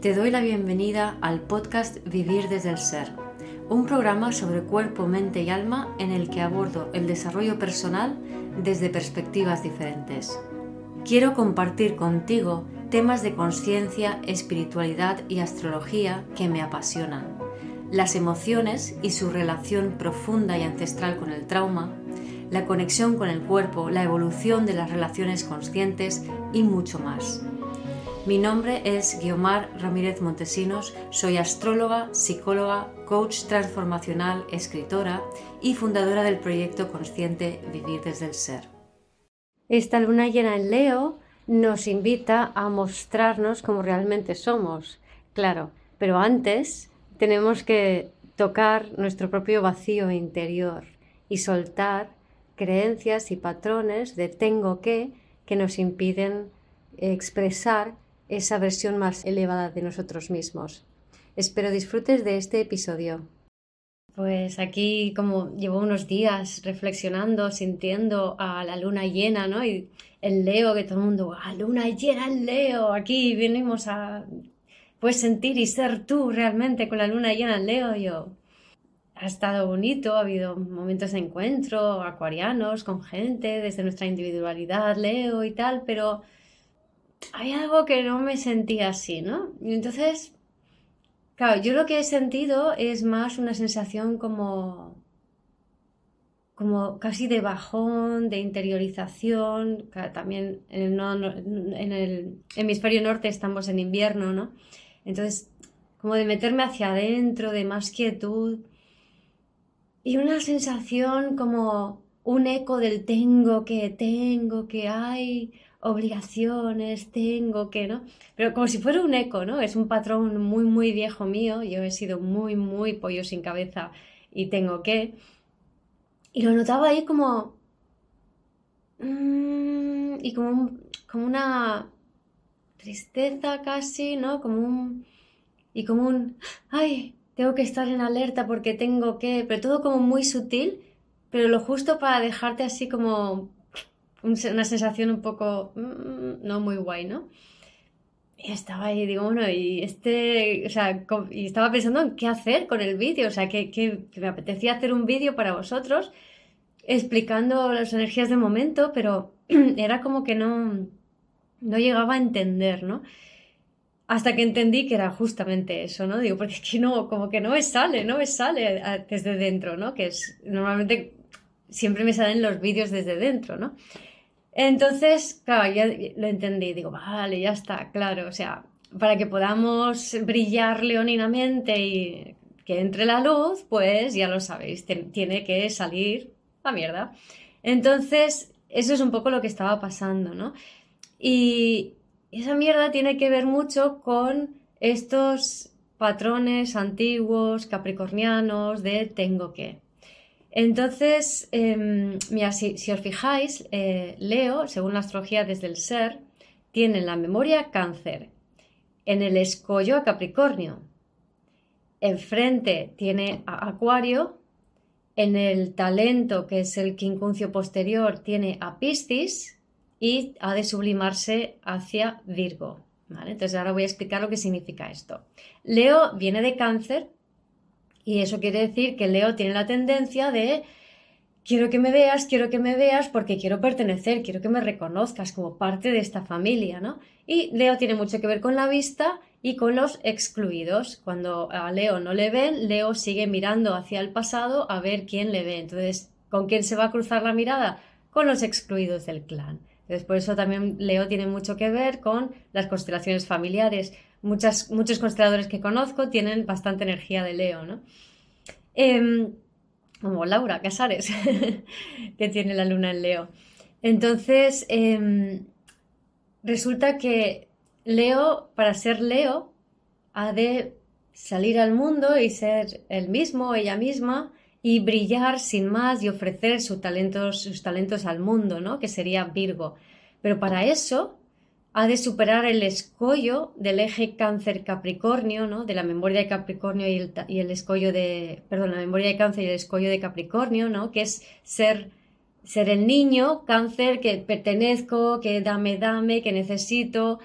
Te doy la bienvenida al podcast Vivir desde el Ser, un programa sobre cuerpo, mente y alma en el que abordo el desarrollo personal desde perspectivas diferentes. Quiero compartir contigo temas de conciencia, espiritualidad y astrología que me apasionan, las emociones y su relación profunda y ancestral con el trauma, la conexión con el cuerpo, la evolución de las relaciones conscientes y mucho más. Mi nombre es Guiomar Ramírez Montesinos, soy astróloga, psicóloga, coach transformacional, escritora y fundadora del proyecto consciente Vivir desde el Ser. Esta luna llena en Leo nos invita a mostrarnos como realmente somos, claro, pero antes tenemos que tocar nuestro propio vacío interior y soltar creencias y patrones de tengo que que nos impiden expresar esa versión más elevada de nosotros mismos. Espero disfrutes de este episodio. Pues aquí como llevo unos días reflexionando, sintiendo a la luna llena, ¿no? Y el Leo, que todo el mundo, ¡ah, luna llena el Leo! Aquí venimos a pues sentir y ser tú realmente con la luna llena en Leo. Yo, ha estado bonito, ha habido momentos de encuentro acuarianos con gente desde nuestra individualidad, Leo y tal, pero hay algo que no me sentía así, ¿no? Y entonces, claro, yo lo que he sentido es más una sensación como como casi de bajón, de interiorización, también en el, en el hemisferio norte estamos en invierno, ¿no? Entonces, como de meterme hacia adentro, de más quietud y una sensación como un eco del tengo que, tengo que hay, obligaciones, tengo que, ¿no? Pero como si fuera un eco, ¿no? Es un patrón muy, muy viejo mío. Yo he sido muy, muy pollo sin cabeza y tengo que. Y lo notaba ahí como. Mm, y como, como una tristeza casi, ¿no? Como un. Y como un. ¡Ay! Tengo que estar en alerta porque tengo que. Pero todo como muy sutil, pero lo justo para dejarte así como una sensación un poco mm, no muy guay, ¿no? Y estaba ahí, digo, bueno, y este, o sea, y estaba pensando en qué hacer con el vídeo, o sea, que, me apetecía hacer un vídeo para vosotros explicando las energías de momento, pero era como que no, no llegaba a entender, ¿no? Hasta que entendí que era justamente eso, ¿no? Digo, porque es que no, como que no me sale, no me sale desde dentro, ¿no? Que es, normalmente siempre me salen los vídeos desde dentro, ¿no? Entonces, claro, ya lo entendí, digo, vale, ya está, claro, o sea, para que podamos brillar leoninamente y que entre la luz, pues ya lo sabéis, tiene que salir la mierda. Entonces, eso es un poco lo que estaba pasando, ¿no? Y esa mierda tiene que ver mucho con estos patrones antiguos, capricornianos, de tengo que. Entonces, em, mira, si, os fijáis, eh, Leo, según la astrología desde el ser, tiene la memoria cáncer, en el escollo a Capricornio, enfrente tiene a Acuario, en el talento, que es el quincuncio posterior, tiene a Piscis y ha de sublimarse hacia Virgo. Entonces ahora voy a explicar lo que significa esto. Leo viene de cáncer, y eso quiere decir que Leo tiene la tendencia de quiero que me veas, quiero que me veas porque quiero pertenecer, quiero que me reconozcas como parte de esta familia, ¿no? Y Leo tiene mucho que ver con la vista y con los excluidos. Cuando a Leo no le ven, Leo sigue mirando hacia el pasado a ver quién le ve. Entonces, ¿con quién se va a cruzar la mirada? Con los excluidos del clan. Entonces, por eso también Leo tiene mucho que ver con las constelaciones familiares muchos consteladores que conozco tienen bastante energía de Leo, ¿no? Em, como Laura Casares, que tiene la luna en Leo. Entonces, em, resulta que Leo, para ser Leo, ha de salir al mundo y ser él mismo, ella misma, y brillar sin más y ofrecer sus talentos, sus talentos al mundo, ¿no? Que sería Virgo. Pero para eso ha de superar el escollo del eje cáncer Capricornio, ¿no? De la memoria de Capricornio y el, y el, escollo de, perdón, la memoria de cáncer y el escollo de Capricornio, ¿no? Que es ser, ser el niño cáncer que pertenezco, que dame, dame, que necesito,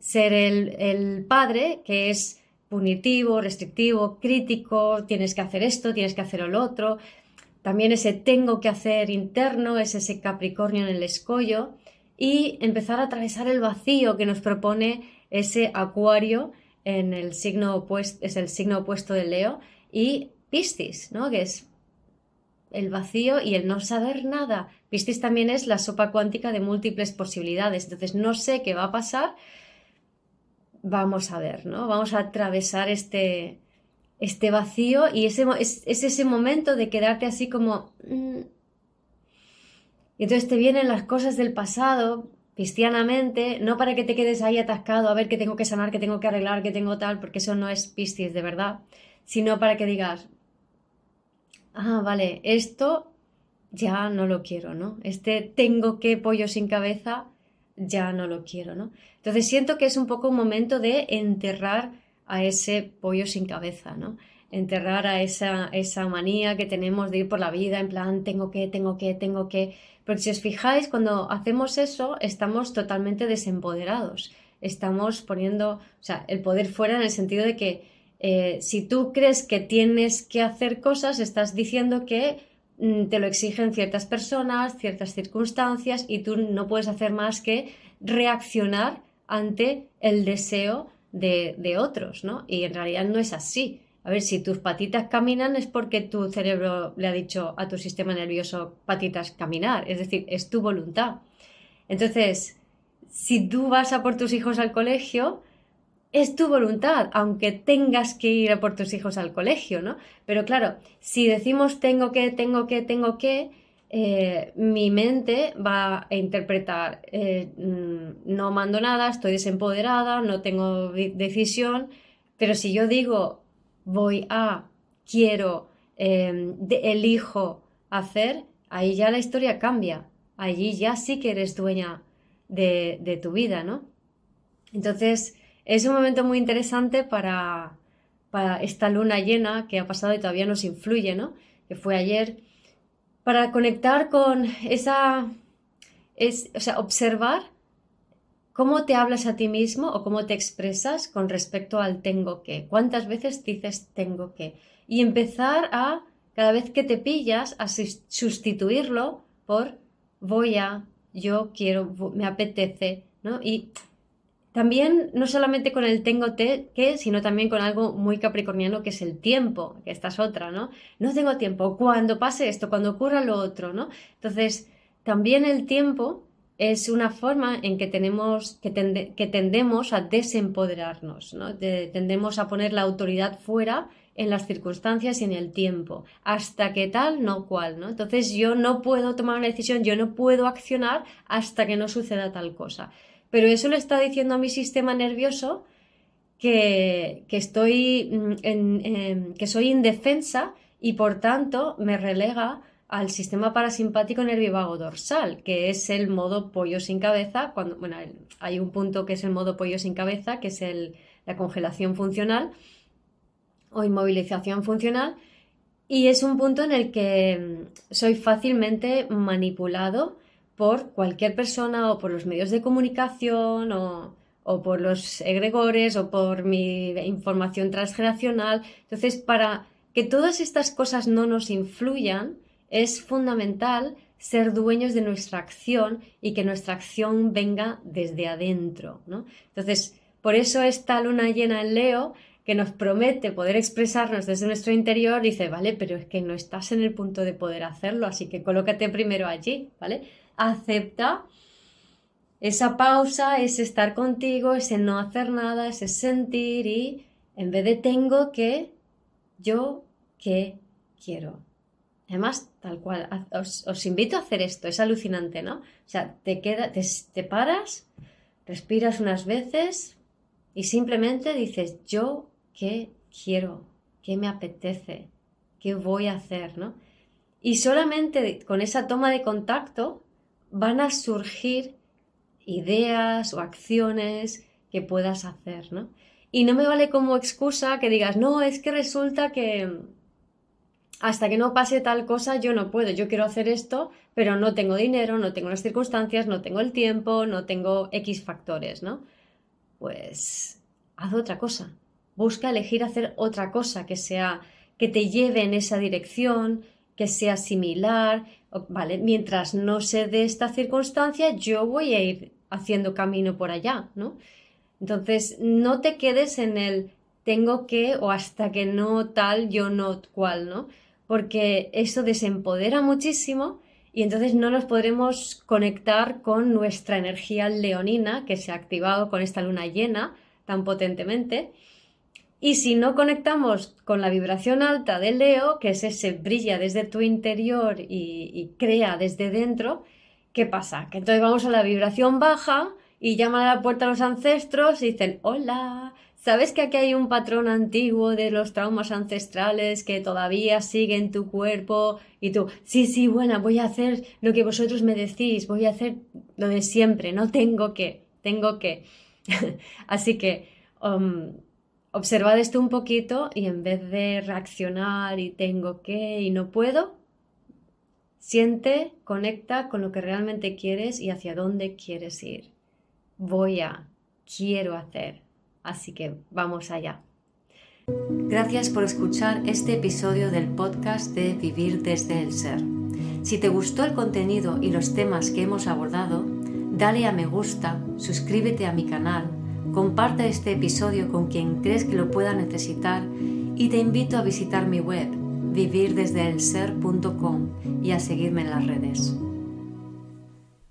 ser el, padre que es punitivo, restrictivo, crítico, tienes que hacer esto, tienes que hacer lo otro. También ese tengo que hacer interno, es ese Capricornio en el escollo. Y empezar a atravesar el vacío que nos propone ese Acuario en el signo opuesto, es el signo opuesto de Leo. Y Piscis, ¿no? Que es el vacío y el no saber nada. Piscis también es la sopa cuántica de múltiples posibilidades. Entonces no sé qué va a pasar. Vamos a ver, ¿no? Vamos a atravesar este, este vacío y ese, es, ese momento de quedarte así como... Y entonces te vienen las cosas del pasado, cristianamente, no para que te quedes ahí atascado a ver qué tengo que sanar, qué tengo que arreglar, qué tengo tal, porque eso no es Piscis de verdad, sino para que digas, ah, vale, esto ya no lo quiero, ¿no? Este tengo que pollo sin cabeza, ya no lo quiero, ¿no? Entonces siento que es un poco un momento de enterrar a ese pollo sin cabeza, ¿no? Enterrar a esa, esa manía que tenemos de ir por la vida en plan tengo que, tengo que, tengo que. Porque si os fijáis, cuando hacemos eso, estamos totalmente desempoderados. Estamos poniendo, o sea, el poder fuera en el sentido de que eh, si tú crees que tienes que hacer cosas, estás diciendo que mm, te lo exigen ciertas personas, ciertas circunstancias y tú no puedes hacer más que reaccionar ante el deseo de, otros, ¿no? Y en realidad no es así. A ver, si tus patitas caminan es porque tu cerebro le ha dicho a tu sistema nervioso patitas caminar, es decir, es tu voluntad. Entonces, si tú vas a por tus hijos al colegio, es tu voluntad, aunque tengas que ir a por tus hijos al colegio, ¿no? Pero claro, si decimos tengo que, tengo que, tengo que, eh, mi mente va a interpretar eh, mm, no mando nada, estoy desempoderada, no tengo decisión, pero si yo digo voy a, quiero, em, elijo hacer, ahí ya la historia cambia, allí ya sí que eres dueña de, de tu vida, ¿no? Entonces, es un momento muy interesante para, para esta luna llena que ha pasado y todavía nos influye, ¿no? Que fue ayer, para conectar con esa, es, o sea, observar cómo te hablas a ti mismo o cómo te expresas con respecto al tengo que. ¿Cuántas veces dices tengo que? Y empezar a, cada vez que te pillas, a sustituirlo por voy a, yo quiero, me apetece, ¿no? Y también, no solamente con el tengo que, sino también con algo muy capricorniano que es el tiempo, que esta es otra, ¿no? No tengo tiempo, cuando pase esto, cuando ocurra lo otro, ¿no? Entonces, también el tiempo es una forma en que tenemos que, tendemos a desempoderarnos, ¿no? tendemos a poner la autoridad fuera en las circunstancias y en el tiempo, hasta que tal, no cual, ¿no? Entonces yo no puedo tomar una decisión, yo no puedo accionar hasta que no suceda tal cosa pero eso le está diciendo a mi sistema nervioso que, estoy mm, en, que soy indefensa y por tanto me relega al sistema parasimpático nervio dorsal, que es el modo pollo sin cabeza, cuando, bueno, hay un punto que es el modo pollo sin cabeza, que es el, la congelación funcional o inmovilización funcional, y es un punto en el que mm, soy fácilmente manipulado por cualquier persona o por los medios de comunicación o, por los egregores o por mi información transgeneracional. Entonces, para que todas estas cosas no nos influyan, es fundamental ser dueños de nuestra acción y que nuestra acción venga desde adentro. Entonces, por eso esta luna llena en Leo que nos promete poder expresarnos desde nuestro interior, dice, vale, pero es que no estás en el punto de poder hacerlo, así que colócate primero allí, ¿vale? acepta esa pausa, ese estar contigo, ese no hacer nada, ese sentir y en vez de tengo que, yo que quiero. Además, tal cual, os, invito a hacer esto, es alucinante, ¿no? O sea, te, queda, te, te paras, respiras unas veces y simplemente dices, yo qué quiero, qué me apetece, qué voy a hacer, ¿no? Y solamente con esa toma de contacto van a surgir ideas o acciones que puedas hacer, ¿no? Y no me vale como excusa que digas, no, es que resulta que hasta que no pase tal cosa yo no puedo, yo quiero hacer esto, pero no tengo dinero, no tengo las circunstancias, no tengo el tiempo, no tengo X factores, ¿no? pues haz otra cosa. Busca elegir hacer otra cosa que sea que te lleve en esa dirección, que sea similar, vale, mientras no se dé esta circunstancia, yo voy a ir haciendo camino por allá, ¿no? Entonces, no te quedes en el tengo que o hasta que no tal, yo no cual, ¿no? Porque eso desempodera muchísimo y entonces no nos podremos conectar con nuestra energía leonina que se ha activado con esta luna llena tan potentemente. Y si no conectamos con la vibración alta del Leo, que es ese brilla desde tu interior y, y crea desde dentro, ¿qué pasa? Que entonces vamos a la vibración baja y llaman a la puerta a los ancestros y dicen, hola, ¿sabes que aquí hay un patrón antiguo de los traumas ancestrales que todavía sigue en tu cuerpo? Y tú, sí, sí, bueno, voy a hacer lo que vosotros me decís, voy a hacer lo de siempre, no tengo que, tengo que. Así que um, observad esto un poquito y en vez de reaccionar y tengo que y no puedo, siente, conecta con lo que realmente quieres y hacia dónde quieres ir voy a, quiero hacer. Así que vamos allá. Gracias por escuchar este episodio del podcast de Vivir desde el Ser. Si te gustó el contenido y los temas que hemos abordado, dale a me gusta, suscríbete a mi canal, comparte este episodio con quien crees que lo pueda necesitar y te invito a visitar mi web vivirdesdeelser.com y a seguirme en las redes.